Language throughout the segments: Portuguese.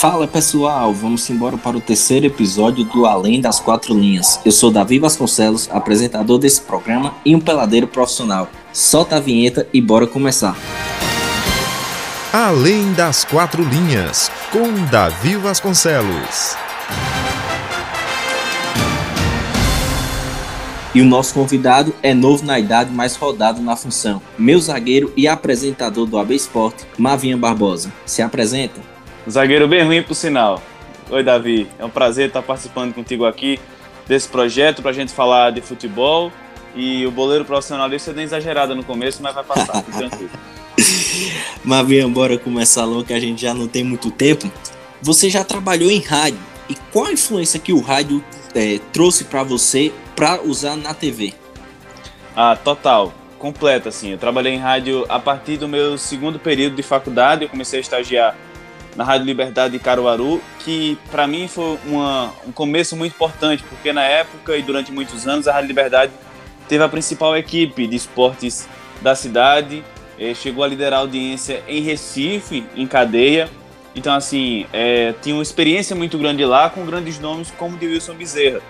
Fala pessoal, vamos embora para o terceiro episódio do Além das Quatro Linhas. Eu sou Davi Vasconcelos, apresentador desse programa e um peladeiro profissional. Solta a vinheta e bora começar. Além das Quatro Linhas, com Davi Vasconcelos. E o nosso convidado é novo na idade, mas rodado na função. Meu zagueiro e apresentador do AB Esporte, Mavinha Barbosa. Se apresenta. Zagueiro bem ruim, por sinal. Oi, Davi. É um prazer estar participando contigo aqui desse projeto para a gente falar de futebol. E o boleiro profissional deve ser bem exagerado no começo, mas vai passar, fique tranquilo. Mavinha, bora começar logo que a gente já não tem muito tempo. Você já trabalhou em rádio. E qual a influência que o rádio é, trouxe para você para usar na TV? Ah, total. Completa, assim. Eu trabalhei em rádio a partir do meu segundo período de faculdade. Eu comecei a estagiar na Rádio Liberdade de Caruaru, que para mim foi uma, um começo muito importante, porque na época e durante muitos anos a Rádio Liberdade teve a principal equipe de esportes da cidade, eh, chegou a liderar audiência em Recife, em cadeia. Então, assim, é, tinha uma experiência muito grande lá com grandes nomes como de Wilson Bezerra.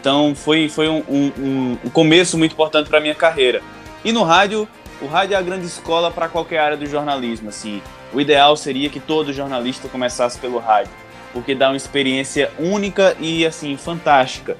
Então, foi, foi um, um, um começo muito importante para minha carreira. E no rádio, o rádio é a grande escola para qualquer área do jornalismo. Assim, o ideal seria que todo jornalista começasse pelo rádio, porque dá uma experiência única e assim fantástica.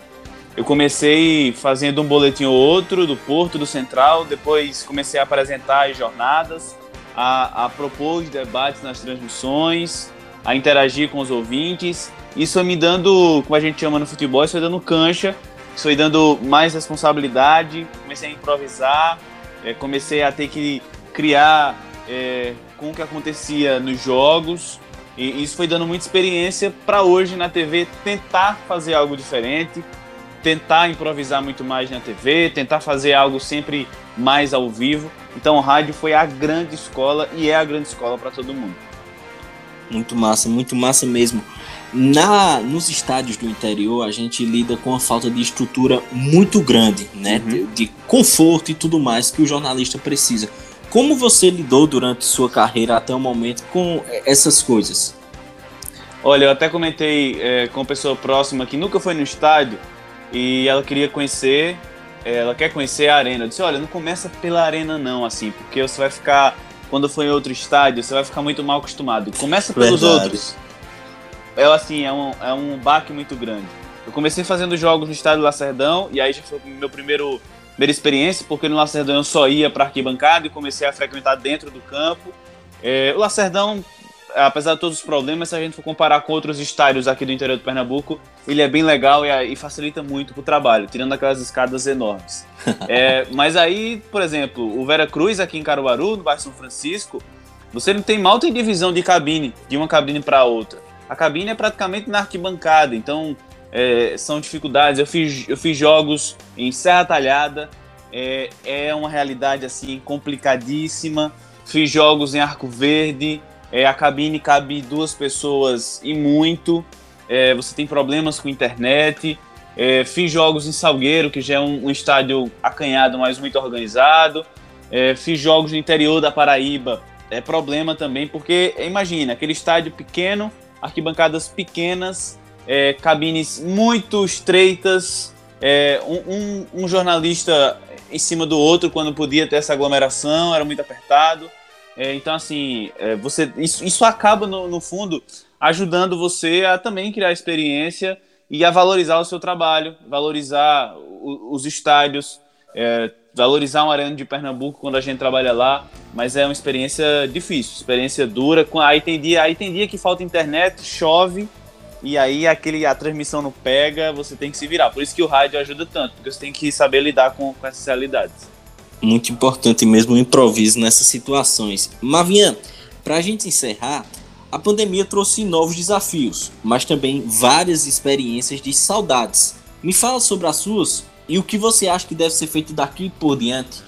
Eu comecei fazendo um boletim ou outro do Porto, do Central, depois comecei a apresentar as jornadas, a, a propor debates nas transmissões, a interagir com os ouvintes. Isso foi me dando, como a gente chama no futebol, isso foi dando cancha, isso foi dando mais responsabilidade, comecei a improvisar, é, comecei a ter que criar é, com o que acontecia nos jogos. E isso foi dando muita experiência para hoje na TV tentar fazer algo diferente, tentar improvisar muito mais na TV, tentar fazer algo sempre mais ao vivo. Então o rádio foi a grande escola e é a grande escola para todo mundo. Muito massa, muito massa mesmo. Na, nos estádios do interior, a gente lida com a falta de estrutura muito grande, né? Uhum. De, de conforto e tudo mais que o jornalista precisa. Como você lidou durante sua carreira até o momento com essas coisas? Olha, eu até comentei é, com uma pessoa próxima que nunca foi no estádio e ela queria conhecer, é, ela quer conhecer a arena. Eu disse: olha, não começa pela arena não, assim, porque você vai ficar, quando for em outro estádio, você vai ficar muito mal acostumado. Começa pelos Verdade. outros. É assim, é um, é um baque muito grande. Eu comecei fazendo jogos no estádio Lacerdão e aí já foi meu primeiro primeira experiência, porque no Lacerdão eu só ia para arquibancada e comecei a frequentar dentro do campo. É, o Lacerdão, apesar de todos os problemas, se a gente for comparar com outros estádios aqui do interior do Pernambuco, ele é bem legal e, e facilita muito o trabalho, tirando aquelas escadas enormes. é, mas aí, por exemplo, o Vera Cruz aqui em Caruaru, no bairro São Francisco, você não tem mal tem divisão de cabine, de uma cabine para outra. A cabine é praticamente na arquibancada, então é, são dificuldades. Eu fiz, eu fiz jogos em Serra Talhada, é, é uma realidade assim complicadíssima. Fiz jogos em Arco Verde, é, a cabine cabe duas pessoas e muito. É, você tem problemas com internet. É, fiz jogos em Salgueiro, que já é um, um estádio acanhado, mas muito organizado. É, fiz jogos no interior da Paraíba. É problema também, porque imagina, aquele estádio pequeno, arquibancadas pequenas, é, cabines muito estreitas, é, um, um, um, jornalista em cima do outro quando podia ter essa aglomeração, era muito apertado. É, então, assim, é, você, isso, isso acaba, no, no, fundo, ajudando você a também criar experiência e a valorizar o seu trabalho, valorizar o, os estádios, é, valorizar uma arena de Pernambuco quando a gente trabalha lá, mas é uma experiência difícil, experiência dura. Aí tem dia, aí tem dia que falta internet, chove, e aí aquele, a transmissão não pega, você tem que se virar. Por isso que o rádio ajuda tanto, porque você tem que saber lidar com, com essas realidades. Muito importante mesmo o improviso nessas situações. Mavinha, para a gente encerrar, a pandemia trouxe novos desafios, mas também várias experiências de saudades. Me fala sobre as suas e o que você acha que deve ser feito daqui por diante.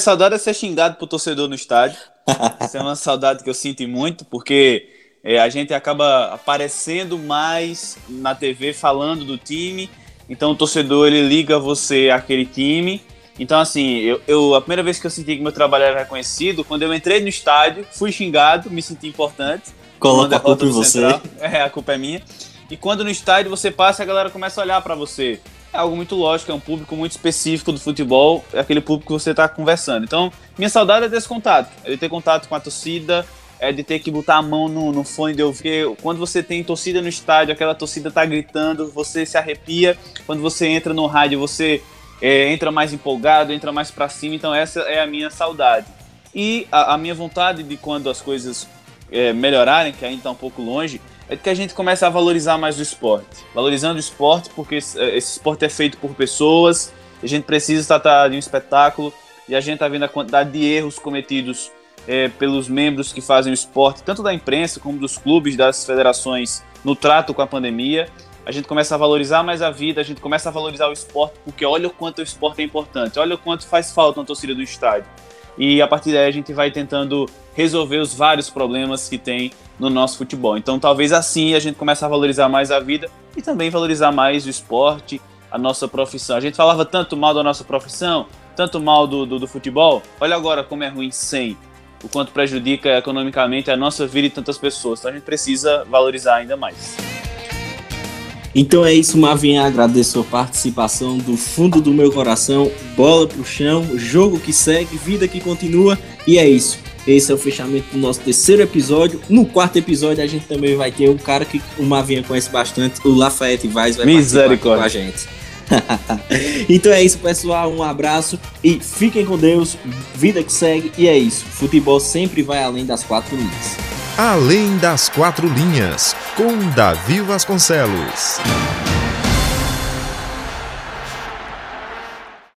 saudade é ser xingado por torcedor no estádio. Essa é uma saudade que eu sinto muito, porque é, a gente acaba aparecendo mais na TV falando do time, então o torcedor ele liga você àquele time. Então, assim, eu, eu, a primeira vez que eu senti que meu trabalho era reconhecido, quando eu entrei no estádio, fui xingado, me senti importante. Coloca a culpa em você. Central, é, a culpa é minha. E quando no estádio você passa, a galera começa a olhar para você. É algo muito lógico, é um público muito específico do futebol, é aquele público que você está conversando. Então, minha saudade é desse contato, é de ter contato com a torcida, é de ter que botar a mão no, no fone de ouvir. Quando você tem torcida no estádio, aquela torcida tá gritando, você se arrepia. Quando você entra no rádio, você é, entra mais empolgado, entra mais para cima. Então essa é a minha saudade. E a, a minha vontade de quando as coisas é, melhorarem, que ainda está um pouco longe, é que a gente comece a valorizar mais o esporte. Valorizando o esporte, porque esse, esse esporte é feito por pessoas, a gente precisa tratar de um espetáculo, e a gente está vendo a quantidade de erros cometidos é, pelos membros que fazem o esporte, tanto da imprensa como dos clubes, das federações, no trato com a pandemia. A gente começa a valorizar mais a vida, a gente começa a valorizar o esporte, porque olha o quanto o esporte é importante, olha o quanto faz falta uma torcida do estádio. E a partir daí a gente vai tentando resolver os vários problemas que tem no nosso futebol. Então talvez assim a gente comece a valorizar mais a vida e também valorizar mais o esporte, a nossa profissão. A gente falava tanto mal da nossa profissão, tanto mal do, do, do futebol, olha agora como é ruim sem o quanto prejudica economicamente a nossa vida e tantas pessoas. Então a gente precisa valorizar ainda mais. Então é isso, Mavinha. Agradeço a sua participação do fundo do meu coração. Bola pro chão, jogo que segue, vida que continua. E é isso. Esse é o fechamento do nosso terceiro episódio. No quarto episódio, a gente também vai ter um cara que o Mavinha conhece bastante, o Lafayette Vaz, vai participar com a gente. então é isso, pessoal. Um abraço e fiquem com Deus. Vida que segue. E é isso. Futebol sempre vai além das quatro linhas. Além das quatro linhas, com Davi Vasconcelos.